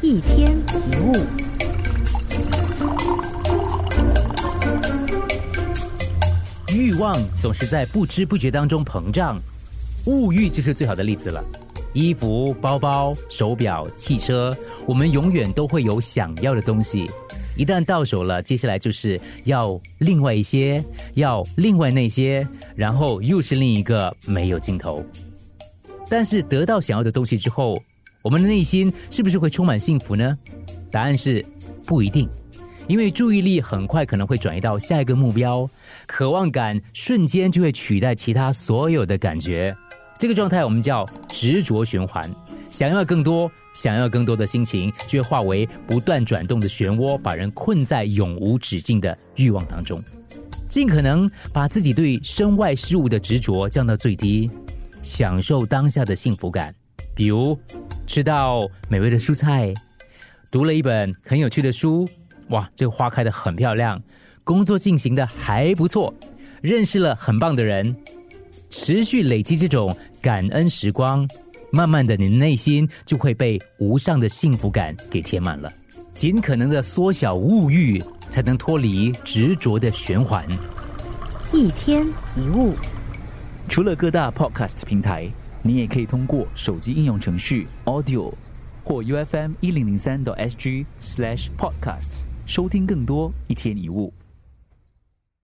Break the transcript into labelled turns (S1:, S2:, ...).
S1: 一天一物。
S2: 欲望总是在不知不觉当中膨胀，物欲就是最好的例子了。衣服、包包、手表、汽车，我们永远都会有想要的东西。一旦到手了，接下来就是要另外一些，要另外那些，然后又是另一个没有尽头。但是得到想要的东西之后，我们的内心是不是会充满幸福呢？答案是不一定，因为注意力很快可能会转移到下一个目标，渴望感瞬间就会取代其他所有的感觉。这个状态我们叫执着循环，想要更多，想要更多的心情就会化为不断转动的漩涡，把人困在永无止境的欲望当中。尽可能把自己对身外事物的执着降到最低，享受当下的幸福感。比如吃到美味的蔬菜，读了一本很有趣的书，哇，这个花开的很漂亮，工作进行的还不错，认识了很棒的人。持续累积这种感恩时光，慢慢的，你的内心就会被无上的幸福感给填满了。尽可能的缩小物欲，才能脱离执着的循环。
S1: 一天一物，
S3: 除了各大 podcast 平台，你也可以通过手机应用程序 Audio 或 U F M 一零零三 SG slash Podcast 收听更多一天一物。